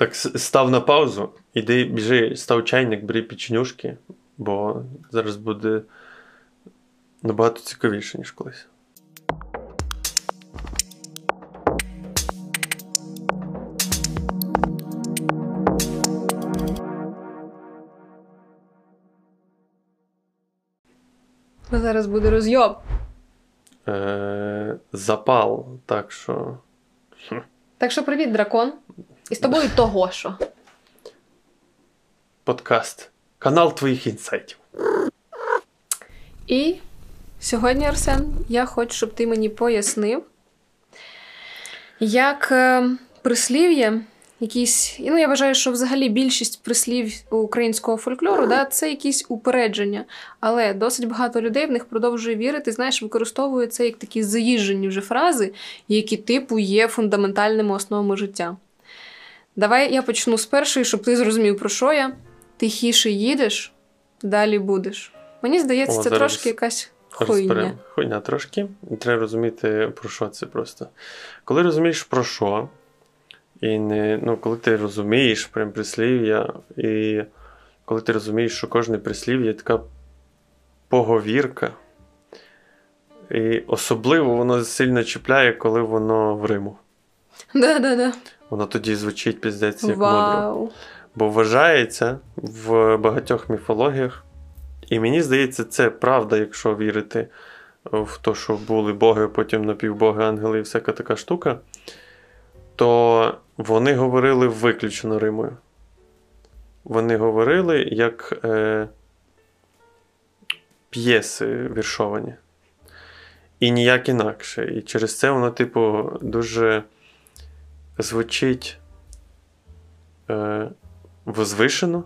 Так став на паузу, іди, біжи, став чайник, бери печенюшки, бо зараз буде набагато цікавіше, ніж колись. Зараз буде розйоб. Е, Запал, так що. Так що привіт, дракон. І з тобою того що. Подкаст. Канал твоїх інсайтів. І сьогодні, Арсен, я хочу, щоб ти мені пояснив, як е, прислів'я якісь. Ну, я вважаю, що взагалі більшість прислів українського фольклору да, це якісь упередження. Але досить багато людей в них продовжує вірити, знаєш, використовує це як такі заїжджені вже фрази, які, типу, є фундаментальними основами життя. Давай я почну з першої, щоб ти зрозумів, про що я. Тихіше їдеш, далі будеш. Мені здається, О, це трошки якась хуйня. Хуйня трошки. Треба розуміти, про що це просто. Коли розумієш про що, і не, ну, коли ти розумієш прям прислів'я, і коли ти розумієш, що кожне прислів'я така поговірка, і особливо воно сильно чіпляє, коли воно в Риму. Да-да-да. Воно тоді звучить піздець як мудро. Бо вважається в багатьох міфологіях, і мені здається, це правда, якщо вірити в те, що були боги, потім напівбоги, ангели і всяка така штука, то вони говорили виключно Римою. Вони говорили як е, п'єси віршовані. І ніяк інакше. І через це воно, типу, дуже звучить е, возвишено.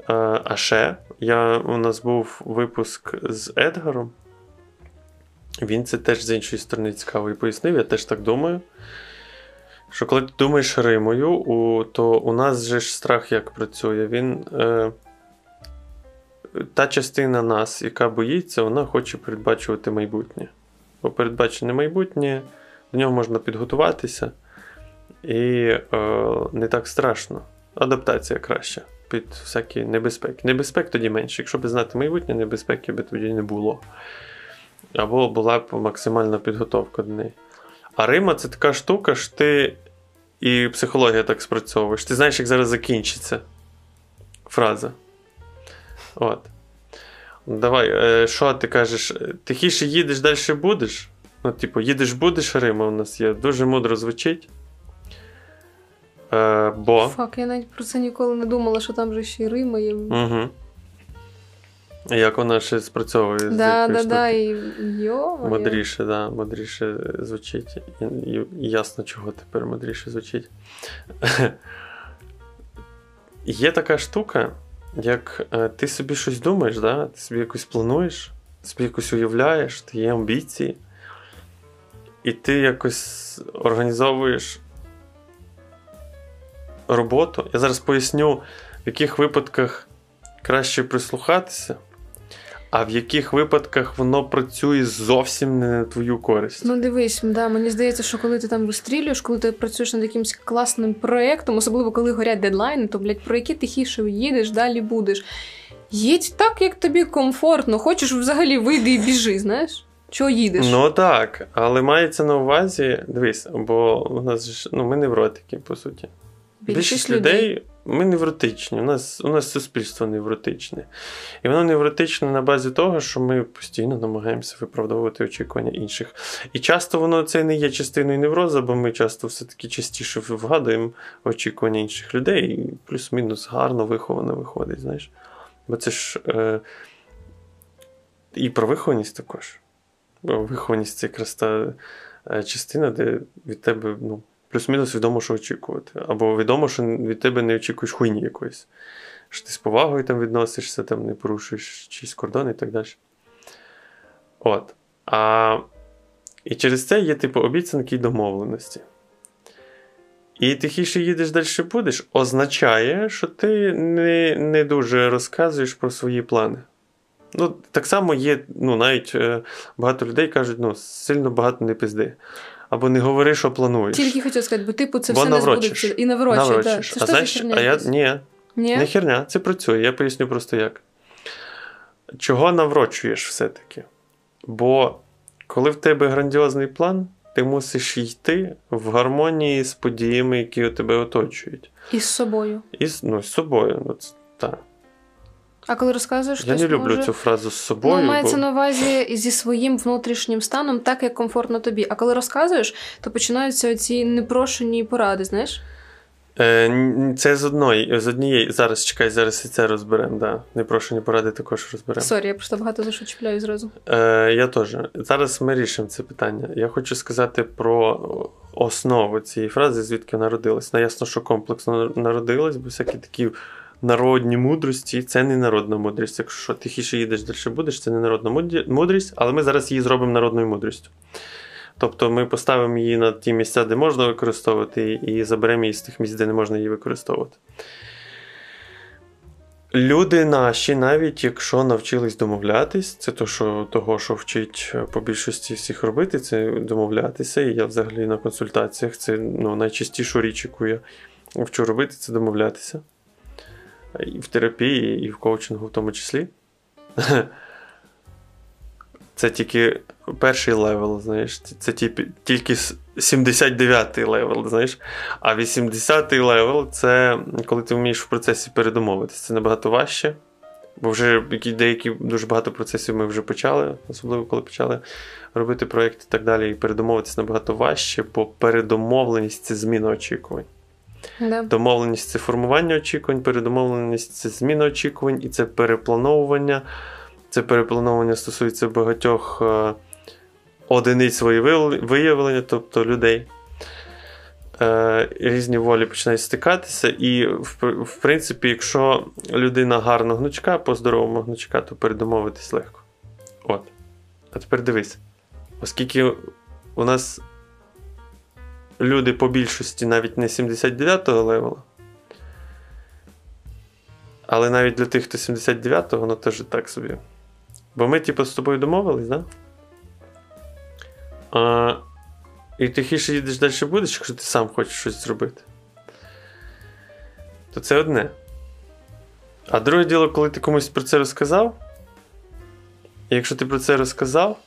Е, а ще я, у нас був випуск з Едгаром. Він це теж з іншої сторони цікаво і пояснив, я теж так думаю. Що коли ти думаєш Римою, у, то у нас же ж страх як працює. Він, е, Та частина нас, яка боїться, вона хоче передбачувати майбутнє. Бо передбачене майбутнє, до нього можна підготуватися, і е, не так страшно. Адаптація краща під всякі небезпеки. Небезпек тоді менше. Якщо б знати майбутнє, небезпеки би тоді не було. Або була б максимальна підготовка до неї. А Рима це така штука, що ти і психологія так спрацьовуєш. Ти знаєш, як зараз закінчиться фраза. От. Давай, е, що ти кажеш? Тихіше їдеш, далі будеш? Ну, типу, їдеш, будеш, Рима у нас є. Дуже мудро звучить. Е, Бо. Фак, я навіть про це ніколи не думала, що там же ще й Рима є. Угу. Як вона ще спрацьовує з Да, якої да, да, і йо. Мудріше, да, мудріше звучить. І, і, і ясно, чого тепер мудріше звучить. Є така штука, як е, ти собі щось думаєш, да? ти собі якось плануєш, собі якось уявляєш, ти є амбіції, і ти якось організовуєш роботу. Я зараз поясню, в яких випадках краще прислухатися. А в яких випадках воно працює зовсім не на твою користь? Ну, дивись, да, мені здається, що коли ти там вистрілюєш, коли ти працюєш над якимось класним проєктом, особливо коли горять дедлайни, то, блядь, про які тихіше їдеш, далі будеш. Їдь так, як тобі комфортно. Хочеш взагалі вийди і біжи, знаєш? Чого їдеш? Ну так, але мається на увазі, дивись, бо у нас ж ну, ми невротики, по суті. Більшість людей, ми невротичні. У нас у нас суспільство невротичне. І воно невротичне на базі того, що ми постійно намагаємося виправдовувати очікування інших. І часто воно це не є частиною невроза, бо ми часто все-таки частіше вгадуємо очікування інших людей, і плюс-мінус гарно виховано виходить. знаєш. Бо це ж е, і про вихованість також. Бо вихованість це якраз та частина, де від тебе ну, плюс-мінус відомо, що очікувати. Або відомо, що від тебе не очікуєш хуйні якоїсь. Що ти з повагою там відносишся, там не порушуєш чийсь кордон і так далі. От. А, І через це є, типу, обіцянки і домовленості. І тихіше їдеш далі будеш, означає, що ти не не дуже розказуєш про свої плани. Ну, Так само є, ну, навіть е, багато людей кажуть, ну, сильно багато не пизди. Або не говори, що плануєш. Тільки хотів сказати, бо типу це Бо все не наврочиш. збудеться. І наврочиш. Да. Це а знаєш, херня а я ні, Ні? не херня, це працює. Я поясню просто як. Чого наврочуєш все-таки? Бо коли в тебе грандіозний план, ти мусиш йти в гармонії з подіями, які у тебе оточують. І з собою. І ну, з собою. Ну, так. А коли розказуєш, Я не люблю може... цю фразу з собою. Ну, мається бо... на увазі зі своїм внутрішнім станом, так як комфортно тобі. А коли розказуєш, то починаються ці непрошені поради, знаєш? Е, це з одної, з однієї. Зараз чекай, зараз і це розберемо. Да. Непрошені поради також розберемо. Sorry, я просто багато за що чіпляю зразу. Е, я теж. Зараз ми рішимо це питання. Я хочу сказати про основу цієї фрази, звідки вона родилась. Ну, ясно, що комплексно народилась, бо всякі такі народні мудрості це не народна мудрість. Якщо тихіше їдеш, далі будеш, це не народна мудрість, але ми зараз її зробимо народною мудрістю. Тобто ми поставимо її на ті місця, де можна використовувати, і заберемо її з тих місць, де не можна її використовувати. Люди наші, навіть якщо навчились домовлятись, це то, що, того, що вчить е, по більшості всіх робити, це домовлятися. І я взагалі на консультаціях це ну, найчастішу річ, яку я вчу робити, це домовлятися. І в терапії, і в коучингу в тому числі. Це тільки перший level, знаєш, це тільки, тільки 79-й level, знаєш. А 80-й level це коли ти вмієш в процесі передомовитися. Це набагато важче. Бо вже деякі дуже багато процесів ми вже почали, особливо коли почали робити проєкт і так далі. І передомовитися набагато важче, бо передомовленість це зміна очікувань. Да. Домовленість це формування очікувань, передомовленість це зміна очікувань, і це переплановування. Це переплановування стосується багатьох е, одиниць свої виявлення, тобто людей. Е, різні волі починають стикатися, і, в, в принципі, якщо людина гарно гнучка, по-здоровому гнучка, то передомовитись легко. От. А тепер дивись, оскільки у нас люди по більшості навіть не 79-го левела, але навіть для тих, хто 79-го, воно теж так собі. Бо ми, типу, з тобою домовились, да? А, і тихіше їдеш далі будеш, якщо ти сам хочеш щось зробити. То це одне. А друге діло, коли ти комусь про це розказав, якщо ти про це розказав,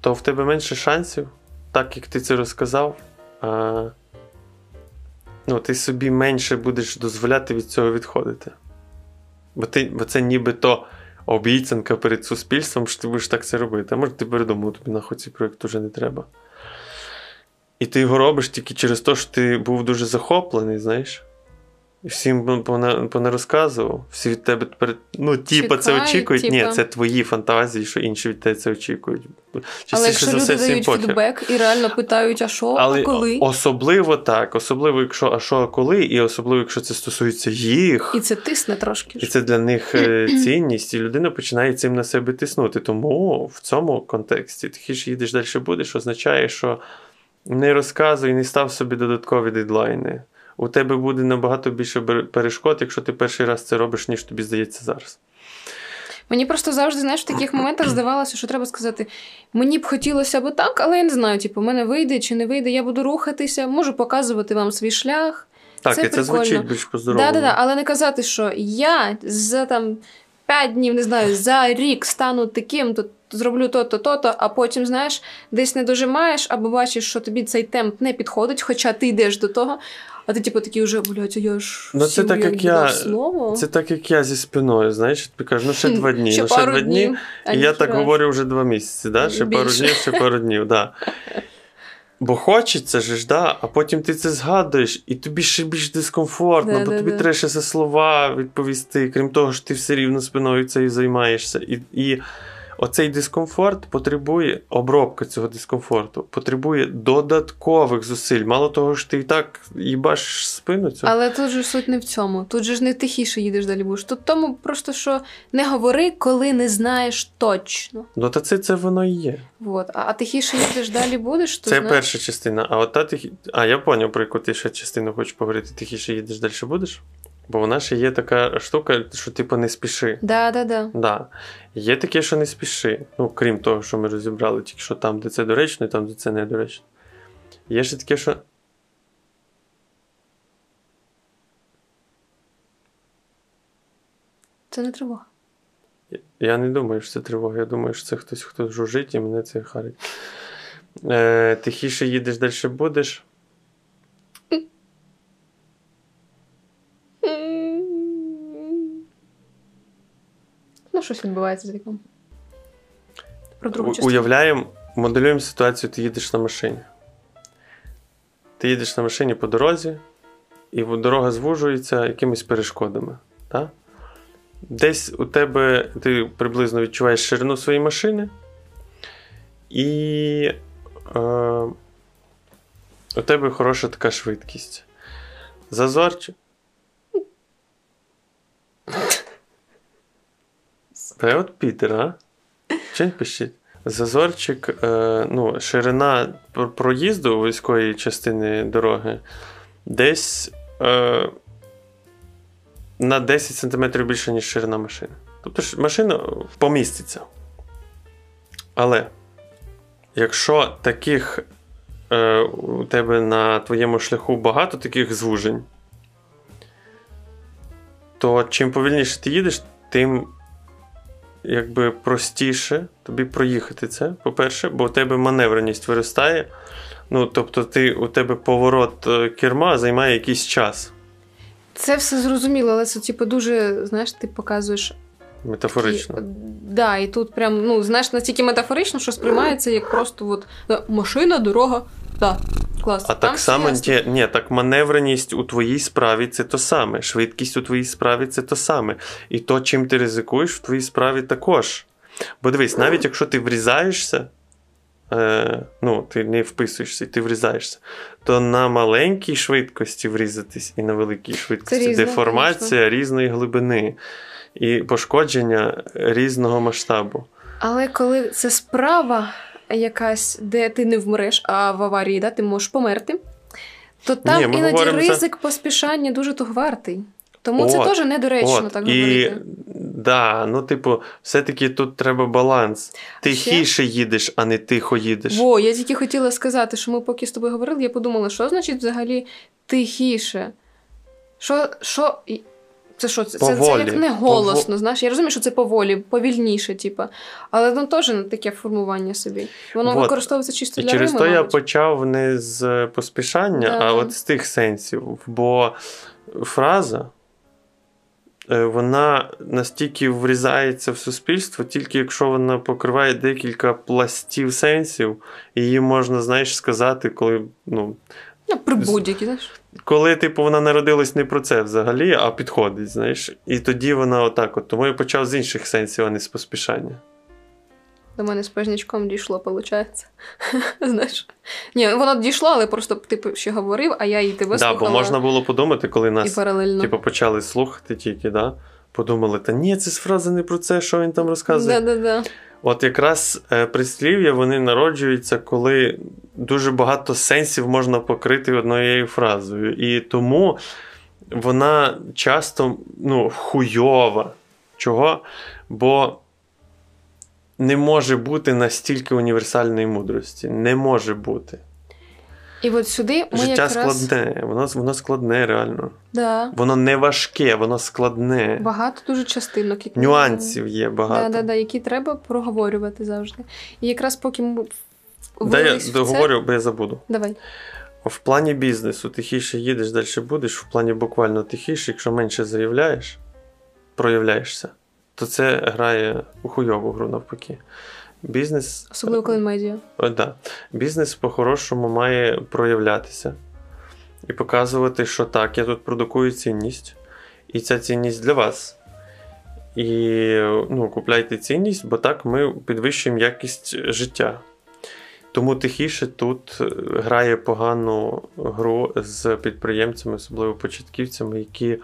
то в тебе менше шансів, так як ти це розказав, а, ну, ти собі менше будеш дозволяти від цього відходити. Бо, ти, бо це нібито обіцянка перед суспільством, що ти будеш так це робити. А може ти передумав, тобі нахуй цей проєкт вже не треба. І ти його робиш тільки через те, що ти був дуже захоплений, знаєш. Всім пона- понарозказував. Всі від тебе тепер, ну, типа, це очікують. Ні, це твої фантазії, що інші від тебе це очікують. Але Частіше якщо за все люди дають похер. фідбек і реально питають, а що, Але а коли? особливо так, особливо, якщо а що, а коли, і особливо, якщо це стосується їх. І це тисне трошки. І це для них е, цінність, і людина починає цим на себе тиснути. Тому в цьому контексті тихіше їдеш далі будеш, означає, що не розказуй, не став собі додаткові дедлайни. У тебе буде набагато більше перешкод, якщо ти перший раз це робиш, ніж тобі здається зараз. Мені просто завжди, знаєш, в таких моментах здавалося, що треба сказати: мені б хотілося б так, але я не знаю, типу, у мене вийде чи не вийде, я буду рухатися, можу показувати вам свій шлях. Так, Це і це звучить більш по-здоровому. Да, да, да, але не казати, що я за там 5 днів, не знаю, за рік стану таким, то зроблю то-то, то-то, а потім, знаєш, десь не дожимаєш, або бачиш, що тобі цей темп не підходить, хоча ти йдеш до того. А ти, типу, такий вже, блядь, я ж Ну, це так, як я- слово. Це так, як я зі спиною, знаєш, тобі кажу, ну ще два дні, Ще ну ще пару два дні. днів, а І я так ніхера. говорю вже два місяці, да? ще пару днів, ще пару днів. Да. Бо хочеться ж, да? а потім ти це згадуєш, і тобі ще більш дискомфортно, Да, бо да, тобі да. треба ще за слова відповісти, крім того, що ти все рівно спиною цим займаєшся. І, і оцей дискомфорт потребує обробка цього дискомфорту, потребує додаткових зусиль. Мало того, що ти і так їбаш спину цю. Але тут же суть не в цьому. Тут же ж не тихіше їдеш далі будеш. Тут тому просто що не говори, коли не знаєш точно. Ну, та це, це воно і є. Вот. А, а тихіше їдеш далі будеш, то Це знаєш, перша частина. А от та тихі... А я поняв, про яку ти ще частину хочеш поговорити. Тихіше їдеш далі будеш. Бо вона ще є така штука, що типу не спіши. Да, да, да. Да. Є таке, що не спіши. Ну, крім того, що ми розібрали, тільки що там, де це доречно, і там, де це недоречно. Є ще таке, що. Це не тривога. Я не думаю, що це тривога. Я думаю, що це хтось, хто жужить, і мене це харить. Е, тихіше їдеш, далі будеш. Щось відбувається з віком. Про другу частину. Уявляємо, моделюємо ситуацію, ти їдеш на машині. Ти їдеш на машині по дорозі, і дорога звужується якимись перешкодами. Так? Десь у тебе ти приблизно відчуваєш ширину своєї машини, і е, у тебе хороша така швидкість. Зазорчик. Та от Пітер, а? Чи пишіть? Зазорчик, е, ну, ширина проїзду вузької частини дороги десь е, на 10 см більше, ніж ширина машини. Тобто машина поміститься. Але якщо таких е, у тебе на твоєму шляху багато таких звужень, то чим повільніше ти їдеш, тим якби простіше тобі проїхати це, по-перше, бо у тебе маневреність виростає. Ну, тобто, ти, у тебе поворот е, керма займає якийсь час. Це все зрозуміло, але це типу дуже, знаєш, ти показуєш. Метафорично. І, да, і тут прям, ну, знаєш, настільки метафорично, що сприймається як просто от, машина, дорога. Да, клас. А так само ясно. ні, ні, так маневреність у твоїй справі це то саме. Швидкість у твоїй справі це то саме. І то, чим ти ризикуєш, в твоїй справі також. Бо дивись, навіть якщо ти врізаєшся, е, ну, ти не вписуєшся, ти врізаєшся, то на маленькій швидкості врізатись і на великій швидкості різне, деформація різної глибини і пошкодження різного масштабу. Але коли це справа якась, де ти не вмреш, а в аварії да, ти можеш померти, то там Ні, іноді говоримо ризик поспішання дуже того вартий. Тому це теж недоречно От, так і, говорити. да, ну, типу, все-таки тут треба баланс. Тихіше їдеш, а не тихо їдеш. Во, я тільки хотіла сказати, що ми поки з тобою говорили, я подумала, що значить взагалі тихіше? Що, що... Це що? Це, це, це як не голосно, знаєш? Я розумію, що це поволі, повільніше, типа. Але воно теж не таке формування собі. Воно Вот. використовується чисто І для через Рими, то я мабуть. почав не з поспішання, Да. а от з тих сенсів. Бо фраза, е, вона настільки врізається в суспільство, тільки якщо вона покриває декілька пластів сенсів, її можна, знаєш, сказати, коли. Ну, Ну, при будь-які, знаєш. коли, типу, вона народилась не про це взагалі, а підходить, знаєш. І тоді вона отак. От. Тому я почав з інших сенсів, а не з поспішання. До мене з пажнячком дійшло, виходить. Знаєш? Ні, воно дійшло, але просто типу ще говорив, а я і тебе Да, слухала. бо можна було подумати, коли нас. Типу, почали слухати тільки, да? подумали, та ні, це фраза не про це, що він там розказує. Да-да-да. От якраз е, прислів'я вони народжуються, коли дуже багато сенсів можна покрити однією фразою. І тому вона часто ну, хуйова. Чого? Бо не може бути настільки універсальної мудрості. Не може бути. І от сюди ми Життя якраз... складне, воно, воно складне реально. Да. Воно не важке, воно складне. Багато дуже частинок. які- Нюансів є багато. Да, да, да, які треба проговорювати завжди. І якраз поки ми Да, я в це- договорю, бо я забуду. Давай. В плані бізнесу тихіше їдеш, далі будеш, в плані буквально тихіше, якщо менше заявляєш, проявляєшся, то це грає у хуйову гру навпаки. Бізнес. Особливо коли медіа. О, да. Бізнес по-хорошому має проявлятися і показувати, що так, я тут продукую цінність, і ця цінність для вас. І ну, купляйте цінність, бо так ми підвищуємо якість життя. Тому тихіше тут е, грає погану гру з підприємцями, особливо початківцями, які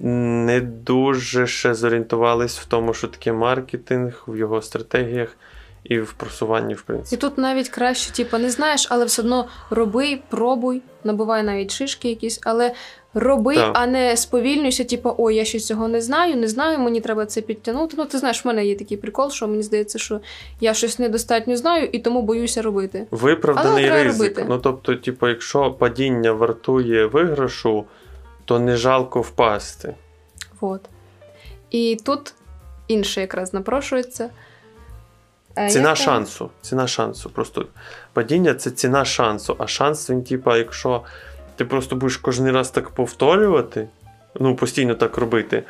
не дуже ще зорієнтувались в тому, що таке маркетинг, в його стратегіях, і в просуванні, в принципі. І тут навіть краще, типу, не знаєш, але все одно роби, пробуй, набувай навіть шишки якісь, але роби, Так. а не сповільнюйся, типу, ой, я ще цього не знаю, не знаю, мені треба це підтягнути. Ну, ти знаєш, в мене є такий прикол, що мені здається, що я щось недостатньо знаю і тому боюся робити. Виправданий Але ризик. робити. Ну тобто, типу, якщо падіння вартує виграшу, то не жалко впасти. Вот. І тут інше якраз напрошується. Ціна яка- шансу. Ціна шансу. Просто падіння це ціна шансу. А шанс він, типа, якщо ти просто будеш кожен раз так повторювати, ну, постійно так робити,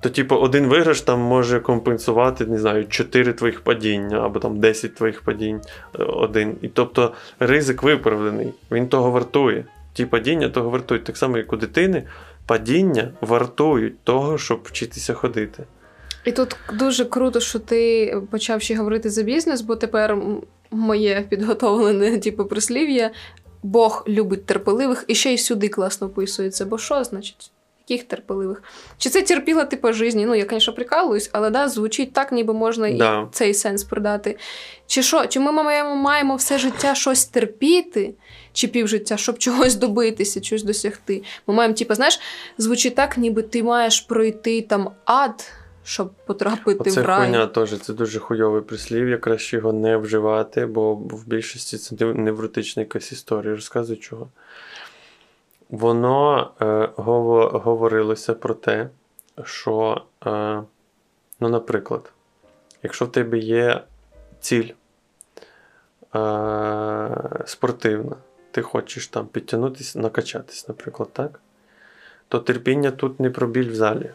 то, типу, один виграш там може компенсувати, не знаю, 4 твоїх падіння, або там 10 твоїх падінь е, один. І тобто ризик виправданий, він того вартує. Ті падіння того вартують. Так само, як у дитини, падіння вартують того, щоб вчитися ходити. І тут дуже круто, що ти почав ще говорити за бізнес, бо тепер моє підготовлене типу, прислів'я Бог любить терпеливих і ще й сюди класно вписується. Бо що значить? Яких терпеливих? Чи це терпіла типу житті? Ну, я, звісно, прикалуюсь, але да, звучить так, ніби можна і цей сенс придати. Чи що? Чи ми маємо, маємо все життя щось терпіти, чи півжиття, щоб чогось добитися, чогось досягти? Ми маємо, типу, знаєш, звучить так, ніби ти маєш пройти там ад, щоб потрапити Оце в рай. хуйня теж, це дуже хуйове прислів'я, краще його не вживати, бо в більшості це невротична якась історія. Розказуй чого. Воно е, гово- говорилося про те, що, е, ну, наприклад, якщо в тебе є ціль е, спортивна, ти хочеш там підтягнутися, накачатись, наприклад, так? То терпіння тут не про біль в залі.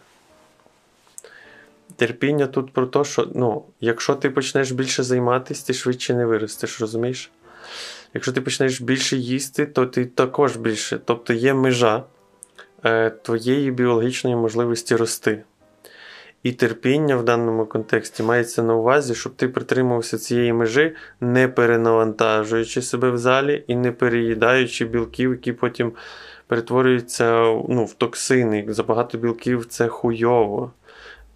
Терпіння тут про те, що ну, якщо ти почнеш більше займатися, ти швидше не виростеш, розумієш? Якщо ти почнеш більше їсти, то ти також більше. Тобто є межа е, твоєї біологічної можливості рости. І терпіння в даному контексті мається на увазі, щоб ти притримувався цієї межі, не перенавантажуючи себе в залі і не переїдаючи білків, які потім перетворюються ну, в токсини. Забагато білків це хуйово.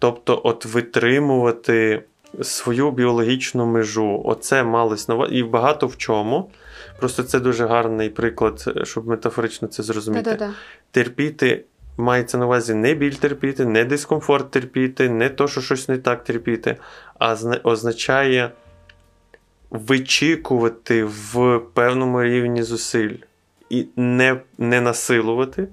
Тобто, от витримувати свою біологічну межу, оце малось на увазі. І багато в чому. Просто це дуже гарний приклад, щоб метафорично це зрозуміти. Да-да-да. Терпіти мається на увазі не біль терпіти, не дискомфорт терпіти, не то, що щось не так терпіти, а означає вичікувати в певному рівні зусиль і не, не насилувати,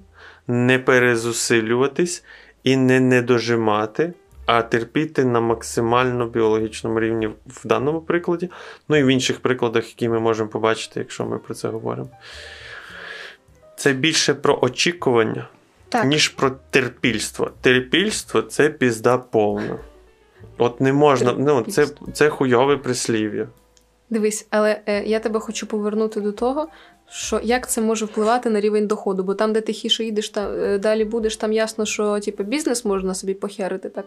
не перезусилюватись і не недожимати, а терпіти на максимально біологічному рівні в даному прикладі, ну і в інших прикладах, які ми можемо побачити, якщо ми про це говоримо. Це більше про очікування, Так. ніж про терпільство. Терпільство це пізда повна. От не можна, ну, це, це хуйове прислів'я. Дивись, але е, я тебе хочу повернути до того, що як це може впливати на рівень доходу, бо там, де тихіше їдеш, та, е, далі будеш, там ясно, що типу, бізнес можна собі похерити, так.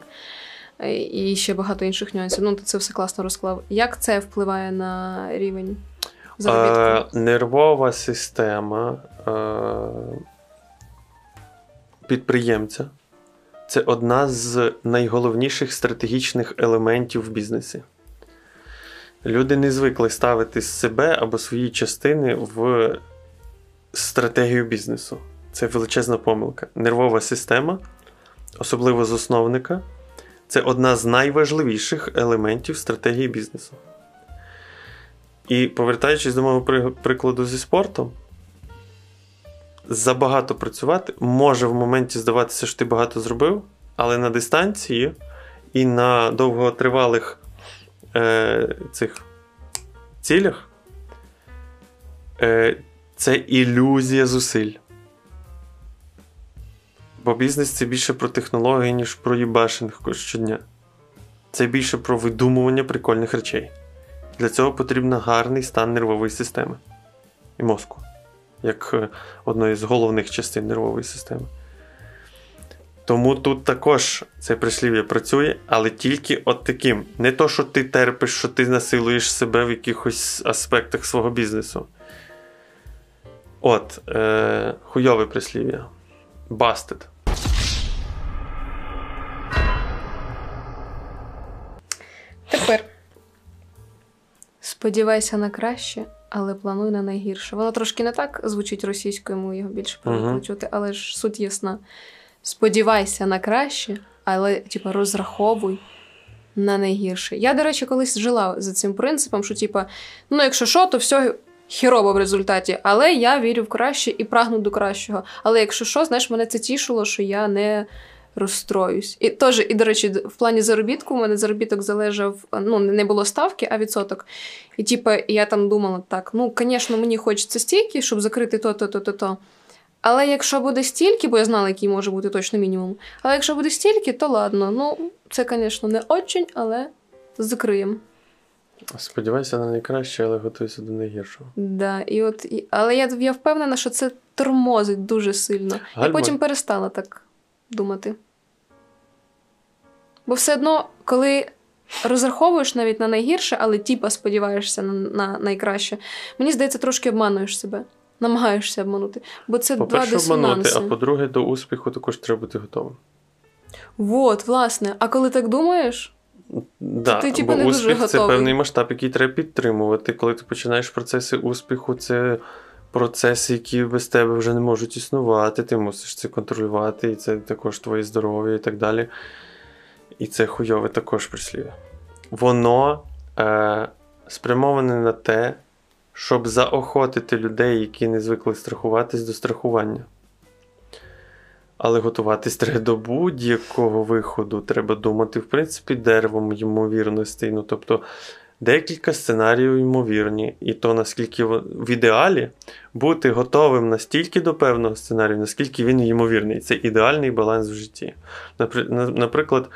Е, І ще багато інших нюансів. Ну, ти це все класно розклав. Як це впливає на рівень заробітку? Е, нервова система е, підприємця це одна з найголовніших стратегічних елементів в бізнесі. Люди не звикли ставити себе або свої частини в стратегію бізнесу. Це величезна помилка. Нервова система, особливо засновника, це одна з найважливіших елементів стратегії бізнесу. І повертаючись до мого прикладу зі спортом, забагато працювати може в моменті здаватися, що ти багато зробив, але на дистанції і на довготривалих е, цих цілях е, це ілюзія зусиль. Бо бізнес це більше про технології, ніж про їбашинг щодня. Це більше про видумування прикольних речей. Для цього потрібен гарний стан нервової системи і мозку, як е, одної з головних частин нервової системи. Тому тут також це прислів'я працює, але тільки от таким. Не то, що ти терпиш, що ти насилуєш себе в якихось аспектах свого бізнесу. От, е, хуйове прислів'я. Busted. Тепер Сподівайся на краще, але плануй на найгірше. Воно трошки не так звучить російською, ми його більше Мгм. чути, але ж суть ясна. Сподівайся на краще, але типу, розраховуй на найгірше. Я, до речі, колись жила за цим принципом, що, типу, ну, якщо що, то все хірово в результаті, але я вірю в краще і прагну до кращого. Але якщо що, знаєш, мене це тішило, що я не розстроюсь. І теж, і до речі, в плані заробітку у мене заробіток залежав, ну, не було ставки, а відсоток. І типу, я там думала, так, ну, звісно, мені хочеться стільки, щоб закрити то, то, то, то, то. Але якщо буде стільки, бо я знала, який може бути точно мінімум. Але якщо буде стільки, то ладно. Ну, це, звісно, не очень, але закриємо. Сподівайся на найкраще, але готуйся до найгіршого. Да, і от, і, але я, я впевнена, що це тормозить дуже сильно. Я потім перестала так думати. Бо все одно, коли розраховуєш навіть на найгірше, але типа сподіваєшся на, на найкраще, мені здається, трошки обмануєш себе. Намагаєшся обманути. Бо це По-перше, обманути, дисонанси. а по-друге, до успіху також треба бути готовим. Вот, власне. А коли так думаєш, Да, ти, типу, бо не дуже успіх це певний масштаб, який треба підтримувати. Коли ти починаєш процеси успіху, це процеси, які без тебе вже не можуть існувати. Ти мусиш це контролювати, і це також твоє здоров'я і так далі. І це хуйове також прислів'я. Воно е, спрямоване на те, щоб заохотити людей, які не звикли страхуватись до страхування. Але готуватись треба до будь-якого виходу. Треба думати, в принципі, деревом ймовірностей. Ну, тобто декілька сценаріїв ймовірні. І то, наскільки в ідеалі бути готовим настільки до певного сценарію, наскільки він ймовірний. Це ідеальний баланс в житті. Наприклад,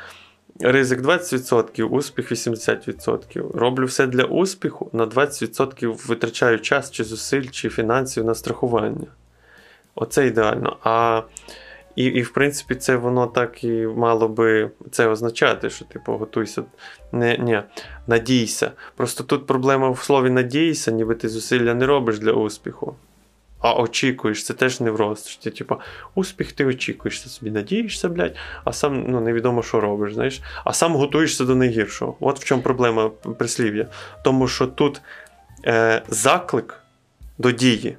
ризик 20%, успіх 80%. Роблю все для успіху, на 20% витрачаю час чи зусиль, чи фінансів на страхування. Оце ідеально. А і, і в принципі, це воно так і мало би це означати, що типу готуйся. Не, ні, надійся. Просто тут проблема в слові надійся, ніби ти зусилля не робиш для успіху. А очікуєш, це теж невроз. Що Ти, типу, успіх ти очікуєш, ти собі надієшся, блядь, а сам ну, невідомо, що робиш, знаєш, а сам готуєшся до найгіршого. От в чому проблема прислів'я. Тому що тут е, заклик до дії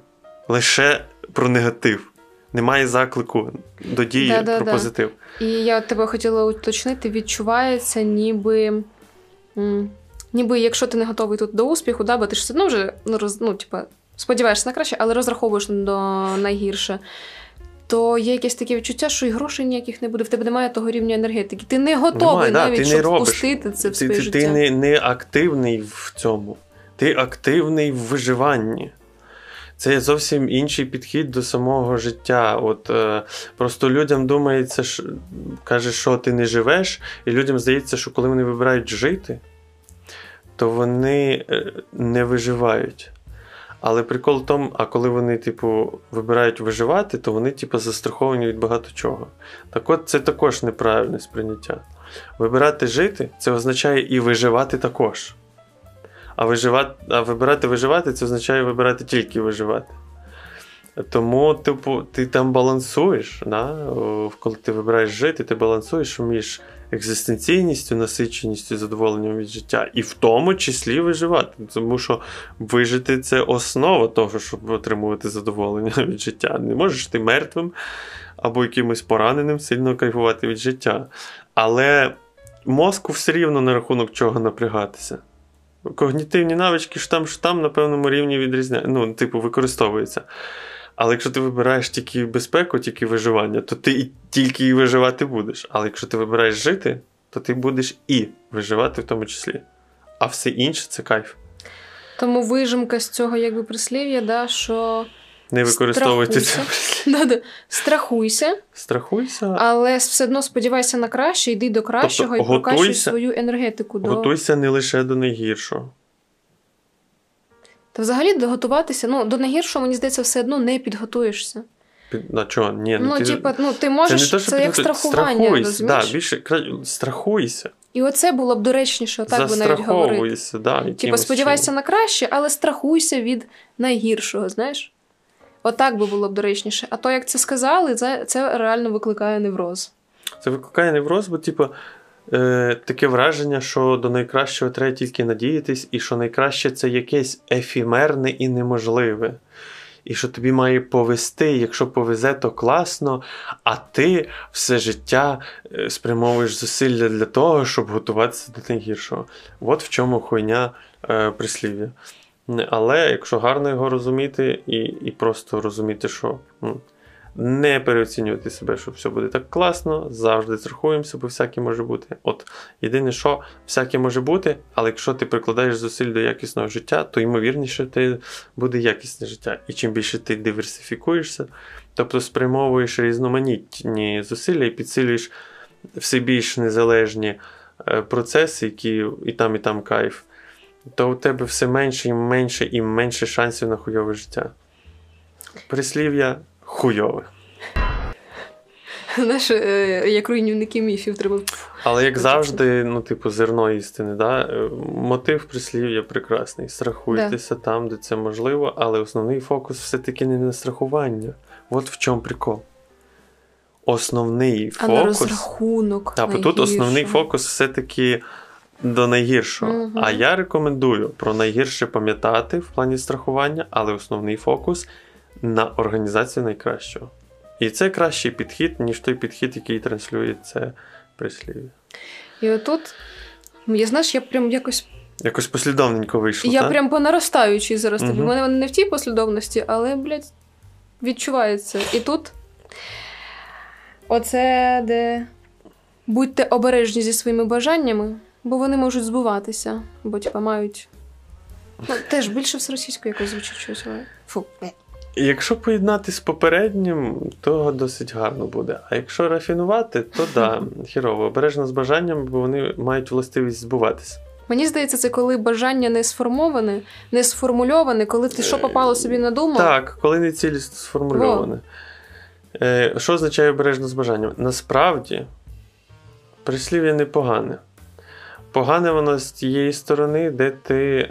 лише про негатив. Немає заклику до дії Да-да-да. про позитив. І я тебе хотіла уточнити, відчувається, ніби. м, Ніби якщо ти не готовий тут до успіху, да, бо ти ж все одно вже ну, роз, ну, типа, сподіваєшся на краще, але розраховуєш до найгірше, то є якесь таке відчуття, що і грошей ніяких не буде, в тебе немає того рівня енергетики. Ти не готовий Немає, да, навіть, ти щоб робиш. впустити це в ти, своє ти, життя. ти не, не активний в цьому. Ти активний в виживанні. Це зовсім інший підхід до самого життя. От е, просто людям думається, що, каже, що ти не живеш, і людям здається, що коли вони вибирають жити, то вони е, не виживають. Але прикол в тому, а коли вони, типу, вибирають виживати, то вони, типу, застраховані від багато чого. Так от це також неправильне сприйняття. Вибирати жити це означає і виживати також. А, виживати, а вибирати виживати це означає вибирати тільки виживати. Тому, типу, ти там балансуєш, да? Коли ти вибираєш жити, ти балансуєш між екзистенційністю, насиченістю, задоволенням від життя, і в тому числі виживати. Тому що вижити це основа того, щоб отримувати задоволення від життя. Не можеш ти мертвим або якимось пораненим сильно кайфувати від життя. Але мозку все рівно на рахунок чого напрягатися. Когнітивні навички ж там, ж там на певному рівні відрізняються, ну, типу, використовуються. Але якщо ти вибираєш тільки безпеку, тільки виживання, то ти і тільки і виживати будеш. Але якщо ти вибираєш жити, то ти будеш і виживати в тому числі. А все інше це кайф. Тому вижимка з цього якби прислів'я, да, що Не використовуйте це. Страхуйся. да-да, страхуйся, Страхуйся, але все одно сподівайся на краще, йди до кращого Тобто і прокачуй свою енергетику. До... готуйся не лише до найгіршого. Та взагалі доготуватися, ну, до найгіршого, мені здається, все одно не підготуєшся. Під... На чого? Ні, Ну, ти... типа, ну, ти можеш, це, що як страхування, Страхуйся, да, більше страхуйся. І оце було б доречніше, так би навіть говорити. Да, Типа, сподівайся чином. на краще, але страхуйся від найгіршого, знаєш? Отак би було б доречніше. А то, як це сказали, це, це реально викликає невроз. Це викликає невроз, бо, типу, е, таке враження, що до найкращого треба тільки надіятись, і що найкраще це якесь ефімерне і неможливе. І що тобі має повести, якщо повезе, то класно, а ти все життя е, спрямовуєш зусилля для того, щоб готуватися до найгіршого. От в чому хуйня е, прислів'я. Але якщо гарно його розуміти, і і просто розуміти, що ну, не переоцінювати себе, що все буде так класно, завжди страхуємося, бо всяке може бути. От єдине, що всяке може бути, але якщо ти прикладаєш зусиль до якісного життя, то ймовірніше ти буде якісне життя. І чим більше ти диверсифікуєшся, тобто спрямовуєш різноманітні зусилля і підсилюєш все більш незалежні е, процеси, які і там, і там кайф, то у тебе все менше і менше і менше шансів на хуйове життя. Прислів'я хуйове. Знаєш, е, як руйнівники міфів треба. Але як завжди, ну, типу, зерно істини, да? Е, мотив прислів'я прекрасний. Страхуйтеся да. там, де це можливо, але основний фокус все-таки не на страхування. От в чому прикол. Основний а фокус. На розрахунок. Так, бо тут основний фокус все-таки до найгіршого. Угу. А я рекомендую про найгірше пам'ятати в плані страхування, але основний фокус на організацію найкращого. І це кращий підхід, ніж той підхід, який транслює це прислів'я. І отут, я знаєш, я прям якось. Якось послідовненько вийшло. Я так? прям по наростаючій зараз тобі. У мене вони не в тій послідовності, але, блядь, відчувається. І тут оце де будьте обережні зі своїми бажаннями, бо вони можуть збуватися, бо типа мають. Ну, Теж більше все російською якось звучить щось, але. Фу. Якщо поєднати з попереднім, то досить гарно буде. А якщо рафінувати, то да, хірово, обережно з бажанням, бо вони мають властивість збуватися. Мені здається, це коли бажання не сформоване, не сформульоване, коли ти що попало собі на думу. Так, коли не цілісно сформульоване. Е, Що означає обережно з бажанням? Насправді, прислів'я непогане. Погане воно з тієї сторони, де ти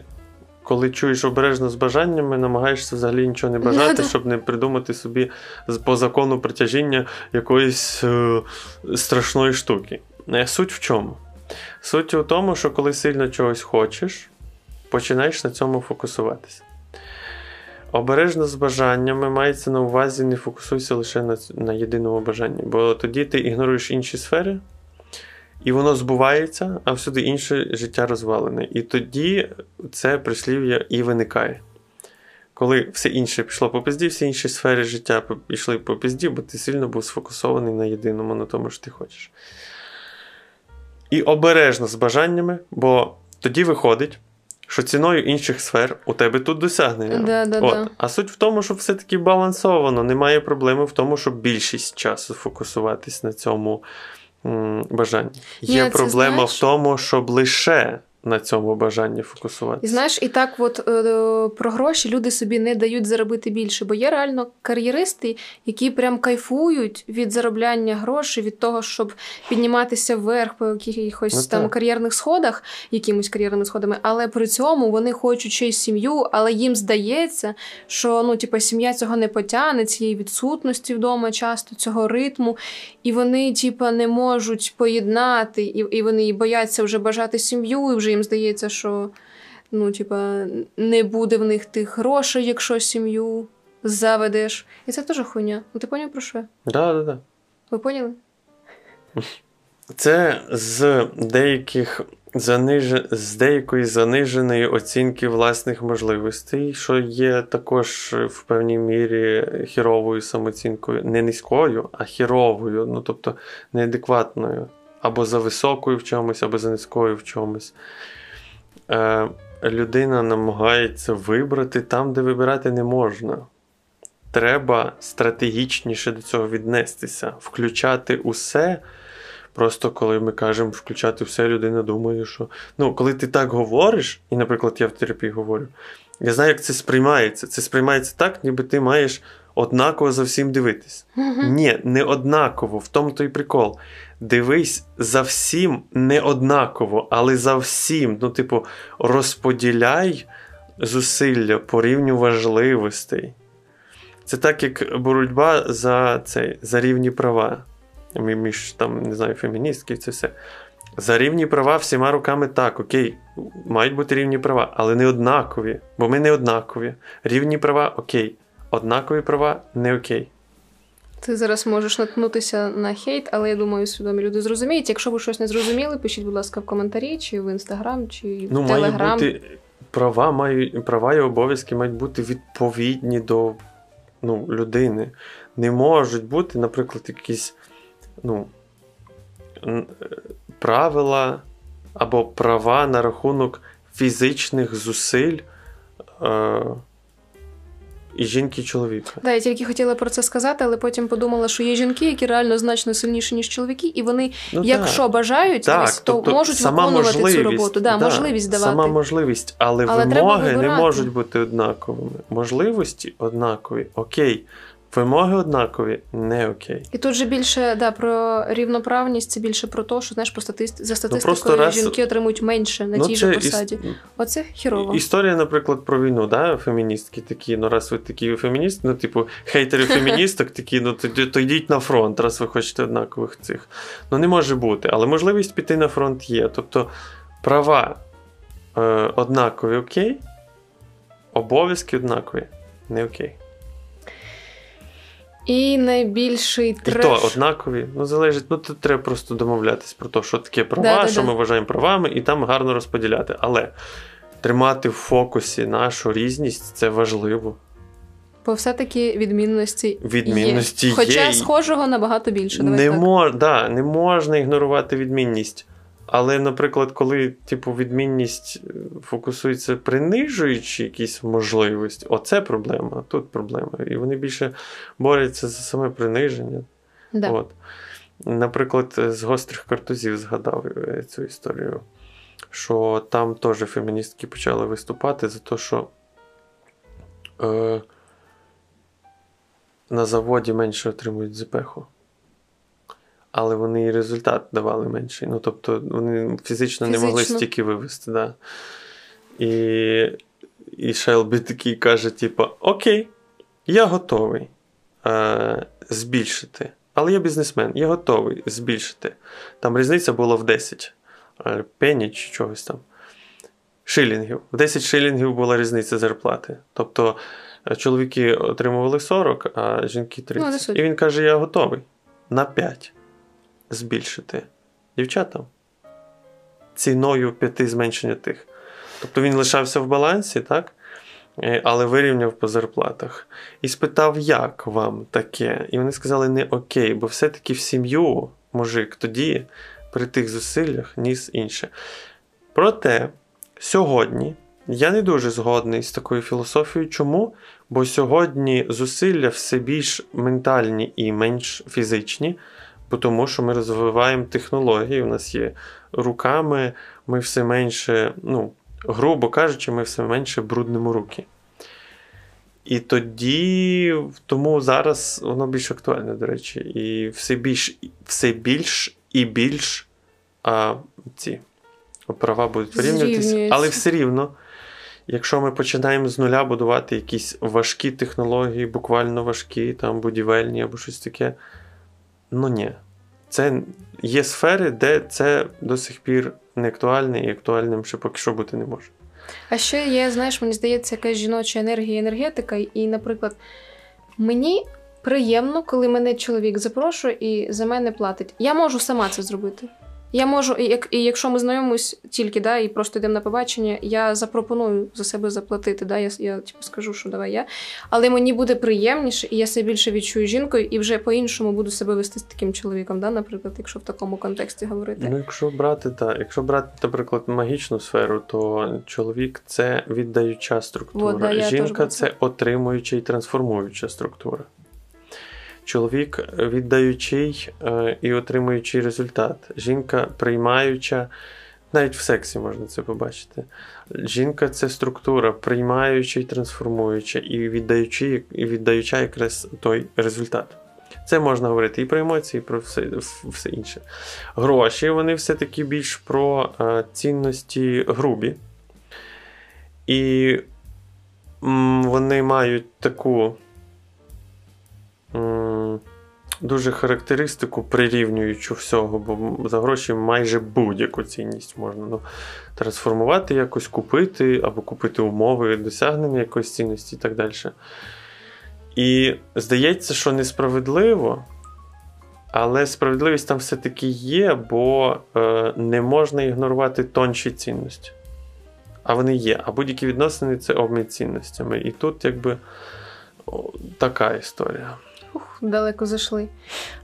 коли чуєш обережно з бажаннями, намагаєшся взагалі нічого не бажати, щоб не придумати собі по закону притяжіння якоїсь е, страшної штуки. Е, суть в чому? Суть у тому, що коли сильно чогось хочеш, починаєш на цьому фокусуватися. Обережно з бажаннями мається на увазі, не фокусуйся лише на на єдиному бажанні, бо тоді ти ігноруєш інші сфери, і воно збувається, а всюди інше життя розвалене. І тоді це прислів'я і виникає. Коли все інше пішло по пізді, всі інші сфери життя пішли по пізді, бо ти сильно був сфокусований на єдиному, на тому, що ти хочеш. І обережно з бажаннями, бо тоді виходить, що ціною інших сфер у тебе тут досягнення. Да, да, От. да. А суть в тому, що все-таки балансовано, немає проблеми в тому, щоб більшість часу фокусуватись на цьому бажання. Є Ні, проблема знаєш... в тому, щоб лише на цьому бажанні фокусуватися. І знаєш, і так, от е, про гроші люди собі не дають заробити більше, бо є реально кар'єристи, які прям кайфують від заробляння грошей, від того, щоб підніматися вверх по якихось ну, там кар'єрних сходах, якимось кар'єрними сходами, але при цьому вони хочуть ще й сім'ю, але їм здається, що ну, типу, сім'я цього не потягне, цієї відсутності вдома, часто цього ритму, і вони, типу, не можуть поєднати, і, і вони бояться вже бажати сім'ю, і вже їм здається, що ну, типа, не буде в них тих грошей, якщо сім'ю заведеш. І це теж хуйня. Ну ти поняв про що? Да, да, да. Ви поняли? Це з деяких заниж... з деякої заниженої оцінки власних можливостей, що є також в певній мірі хіровою самооцінкою, не низькою, а хіровою, ну тобто неадекватною або за високою в чомусь, або за низькою в чомусь. Е, Людина намагається вибрати там, де вибирати не можна. Треба стратегічніше до цього віднестися, включати усе. Просто коли ми кажемо включати все, людина думає, що. Ну, коли ти так говориш, і, наприклад, я в терапії говорю, я знаю, як це сприймається. Це сприймається так, ніби ти маєш однаково за всім дивитись. Ні, не однаково, в тому той прикол дивись за всім не однаково, але за всім. Ну, типу, розподіляй зусилля по рівню важливостей. Це так, як боротьба за цей, за рівні права. Між там, не знаю, феміністків, це все. За рівні права всіма руками так, окей, мають бути рівні права, але не однакові, бо ми не однакові. Рівні права окей, однакові права не окей. Ти зараз можеш наткнутися на хейт, але я думаю, свідомі люди зрозуміють. Якщо ви щось не зрозуміли, пишіть, будь ласка, в коментарі, чи в інстаграм, чи Ну, в телеграм. бути права, мають, права і обов'язки мають бути відповідні до ну, людини. Не можуть бути, наприклад, якісь ну, правила або права на рахунок фізичних зусиль е, і жінки і чоловіка. Да, я тільки хотіла про це сказати, але потім подумала, що є жінки, які реально значно сильніші, ніж чоловіки, і вони, Ну, якщо так. бажають, Так, ось, то тобто можуть сама виконувати цю роботу. Да, да, можливість давати. Сама можливість, але, Але вимоги не можуть бути однаковими. Можливості однакові, окей. Вимоги однакові, не окей. І тут же більше да, про рівноправність, це більше про те, що знаєш, по статист... за статистикою Ну, просто раз- жінки отримують менше на Ну, тій же іс- посаді. Оце хірово. Історія, наприклад, про війну, да? феміністки такі, ну раз ви такі феміністи, ну, типу, хейтери феміністок такі, ну то, то йдіть на фронт, раз ви хочете однакових цих. Ну не може бути, але можливість піти на фронт є. Тобто права е, однакові окей, обов'язки однакові не окей. І найбільший І то однакові, ну залежить, ну тут треба просто домовлятись про те, що таке права, Да, да, що да. ми вважаємо правами, і там гарно розподіляти. Але тримати в фокусі нашу різність це важливо. Бо все-таки відмінності, Відмінності є. Хоча є. схожого набагато більше. Не, мож, да, не можна ігнорувати відмінність. Але, наприклад, коли типу, відмінність е, фокусується принижуючи якісь можливості, оце проблема, тут проблема. І вони більше борються за саме приниження. Да. От. Наприклад, з гострих картузів згадав е, цю історію, що там теж феміністки почали виступати за те, що е, на заводі менше отримують ЗПХу. Але вони і результат давали менший. Ну, тобто, вони фізично, не могли стільки вивести. Да. І, і Шелбі такий каже: типу, окей, я готовий е, збільшити. Але я бізнесмен, я готовий збільшити. Там різниця була в 10 е, пені чи чогось там. Шилінгів. В 10 шилінгів була різниця зарплати. Тобто е, чоловіки отримували 40, а жінки 30. Ну. І він каже: я готовий на 5 збільшити дівчатам ціною 5 зменшення тих. Тобто він лишався в балансі, так? Е, але вирівняв по зарплатах. І спитав, як вам таке? І вони сказали, не окей, бо все-таки в сім'ю мужик тоді при тих зусиллях ніс інше. Проте сьогодні я не дуже згодний з такою філософією. Чому? Бо сьогодні зусилля все більш ментальні і менш фізичні, тому що ми розвиваємо технології, у нас є руками, ми все менше, ну, грубо кажучи, ми все менше бруднимо руки. І тоді, тому зараз воно більш актуальне, до речі, і все більш, все більш і більш а, ці права будуть порівнюватися. Але все рівно, якщо ми починаємо з нуля будувати якісь важкі технології, буквально важкі, там будівельні або щось таке, ну ні. Це є сфери, де це до сих пір не актуальне і актуальним ще поки що бути не може. А ще є, знаєш, мені здається, якась жіноча енергія, енергетика. І, наприклад, мені приємно, коли мене чоловік запрошує і за мене платить. Я можу сама це зробити. Я можу, і, як, і якщо ми знайомимось тільки, да, і просто йдемо на побачення, я запропоную за себе заплатити. Да, я, я типу, скажу, що давай я. Але мені буде приємніше, і я себе більше відчую жінкою, і вже по-іншому буду себе вести з таким чоловіком, да, наприклад, якщо в такому контексті говорити. Ну, якщо брати, так, якщо брати, наприклад, магічну сферу, то чоловік це віддаюча структура. Вот, да, Жінка це отримуюча і трансформуюча структура. Чоловік віддаючий е, і отримуючий результат. Жінка приймаюча, навіть в сексі можна це побачити. Жінка це структура, приймаюча і трансформуюча, і віддаючи, і віддаюча якраз той результат. Це можна говорити і про емоції, і про все, все інше. Гроші вони все-таки більш про е, цінності грубі. І вони мають таку дуже характеристику прирівнюючу всього, бо за гроші майже будь-яку цінність можна ну, трансформувати, якось купити, або купити умови досягнення якоїсь цінності і так далі. І здається, що несправедливо, але справедливість там все-таки є, бо е, не можна ігнорувати тонші цінності. А вони є. А будь-які відносини це обмін цінностями. І тут, якби, така історія. Ух, далеко зайшли.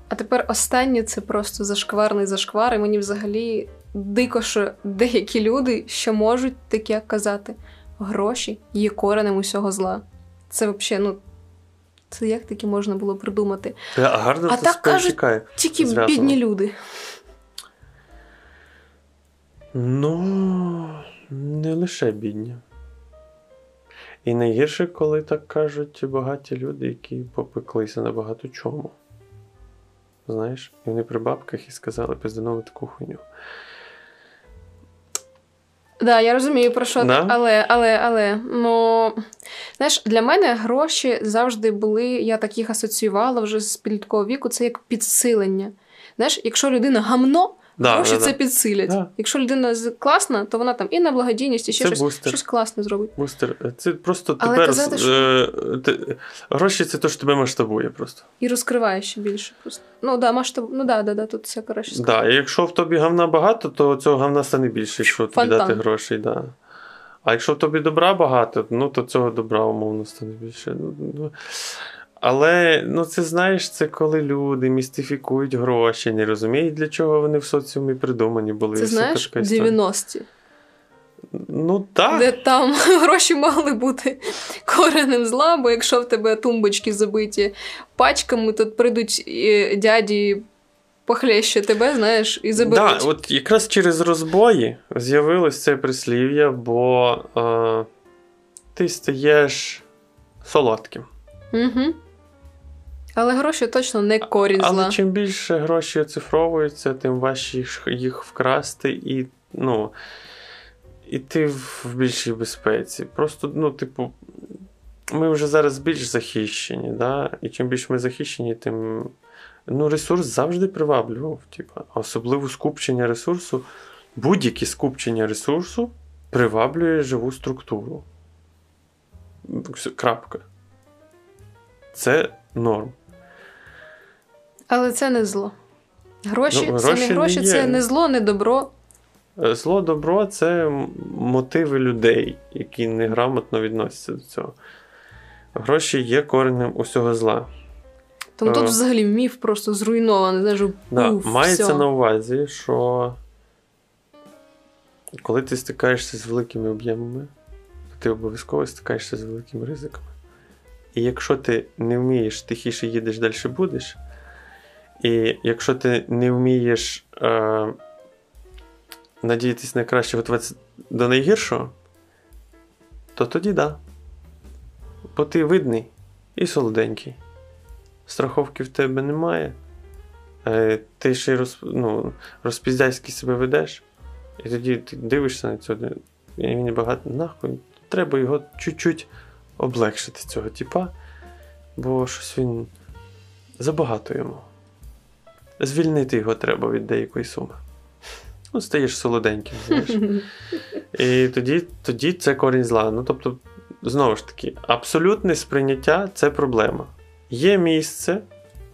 А тепер останнє це просто зашкварний зашквар, і мені взагалі дико, що деякі люди ще можуть таке казати: гроші є коренем усього зла. Це взагалі, ну. Це як таке можна було придумати? А гарно А так кажуть, перетікає. Тільки Зв'язано. бідні люди. Ну, не лише бідні. І найгірше, коли так кажуть багаті люди, які попеклися на багато чому. Знаєш, і вони при бабках і сказали пизданову таку хуйню. Да, я розумію про що Да? але, але, але, ну знаєш, для мене гроші завжди були, я так їх асоціювала вже з підліткового віку, це як підсилення. Знаєш, якщо людина гамно, Да, гроші да, це да. підсилять. Да. Якщо людина класна, то вона там і на благодійність, і ще Це щось, бустер. щось класне зробить. Бустер, це просто Але тепер казати, що- е, те- гроші це те, що тебе масштабує просто. І розкриває ще більше. Просто. Ну да, масштаб, ну да, да, да, тут все краще. Да, і якщо в тобі говна багато, то цього говна стане більше, якщо тобі Фонтан. дати грошей. Да. А якщо в тобі добра багато, ну то цього добра умовно стане більше. Але ну, це знаєш, це коли люди містифікують гроші, не розуміють, для чого вони в соціумі придумані були. Це знаєш, 90-ті, Ну так. де там гроші могли бути коренем зла, бо якщо в тебе тумбочки забиті пачками, то прийдуть е, дяді похлеще тебе, знаєш, і заберуть. Да, от якраз через розбої з'явилось це прислів'я, бо е, ти стаєш солодким. Угу. Але гроші точно не корінь Але чим більше гроші оцифровуються, тим важче їх- їх вкрасти і, ну, і ти в більшій безпеці. Просто, ну, типу, ми вже зараз більш захищені, да? і чим більше ми захищені, тим ну, ресурс завжди приваблював. Типу, особливо скупчення ресурсу, будь-яке скупчення ресурсу приваблює живу структуру. Крапка. Це норм. Але це не зло. Гроші, Ну, гроші не не гроші, є. це не зло, не добро. Е, Зло добро це мотиви людей, які неграмотно відносяться до цього. Гроші є коренем усього зла. Тому тут Е. взагалі міф просто зруйнований. Знаєш, Да, уф, мається все. на увазі, що коли ти стикаєшся з великими об'ємами, то ти обов'язково стикаєшся з великими ризиками. І якщо ти не вмієш, тихіше їдеш, далі будеш. І якщо ти не вмієш е, надіятись на краще, готуватися до найгіршого, то тоді да. Бо ти видний і солоденький. Страховки в тебе немає. Е, ти ще й роз, ну, розпіздяйськи себе ведеш, і тоді ти дивишся на цього, і він багато нахуй. Треба його чуть-чуть облегшити цього типа, бо щось він забагато йому. Звільнити його треба від деякої суми. Ну, стаєш солоденьким, знаєш. І тоді, тоді це корінь зла. Ну, тобто, знову ж таки, абсолютне сприйняття це проблема. Є місце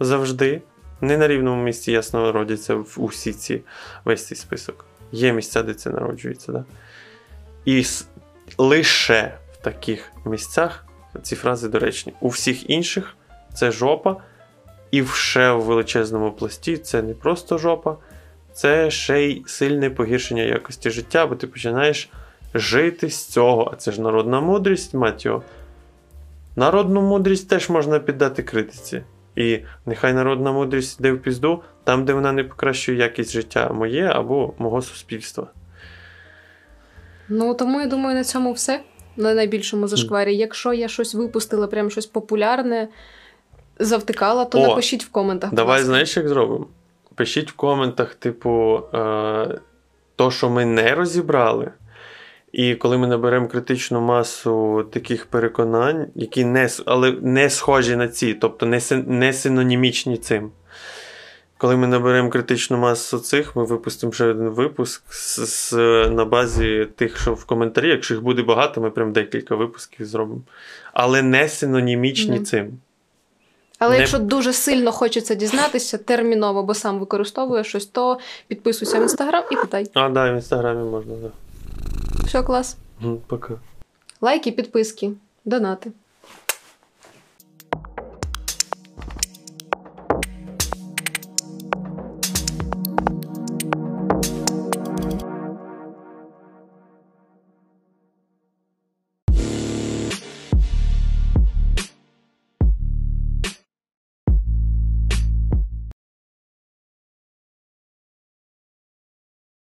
завжди, не на рівному місці, ясно, народяться в усі ці весь цей список. Є місця, де це народжується. Да? І лише в таких місцях ці фрази доречні. У всіх інших це жопа, і ще в величезному пласті це не просто жопа, це ще й сильне погіршення якості життя, бо ти починаєш жити з цього. А це ж народна мудрість, мать його. Народну мудрість теж можна піддати критиці. І нехай народна мудрість йде в пізду там, де вона не покращує якість життя моє або мого суспільства. Ну тому я думаю, на цьому все. На найбільшому зашкварі. Якщо я щось випустила, прям щось популярне, завтикала, то О, напишіть в коментах. Давай, ласка. знаєш, як зробимо? Пишіть в коментах, типу, е, то, що ми не розібрали. І коли ми наберемо критичну масу таких переконань, які не, але не схожі на ці, тобто не, не синонімічні цим, коли ми наберемо критичну масу цих, ми випустимо ще один випуск з, з, на базі тих, що в коментарі. Якщо їх буде багато, ми прям декілька випусків зробимо. Але не синонімічні Не. цим. Але Не- якщо дуже сильно хочеться дізнатися, терміново, бо сам використовує щось, то підписуйся в інстаграм і питай. А, да, в інстаграмі можна, так. Все, клас. Да. Пока. Лайки, підписки, донати.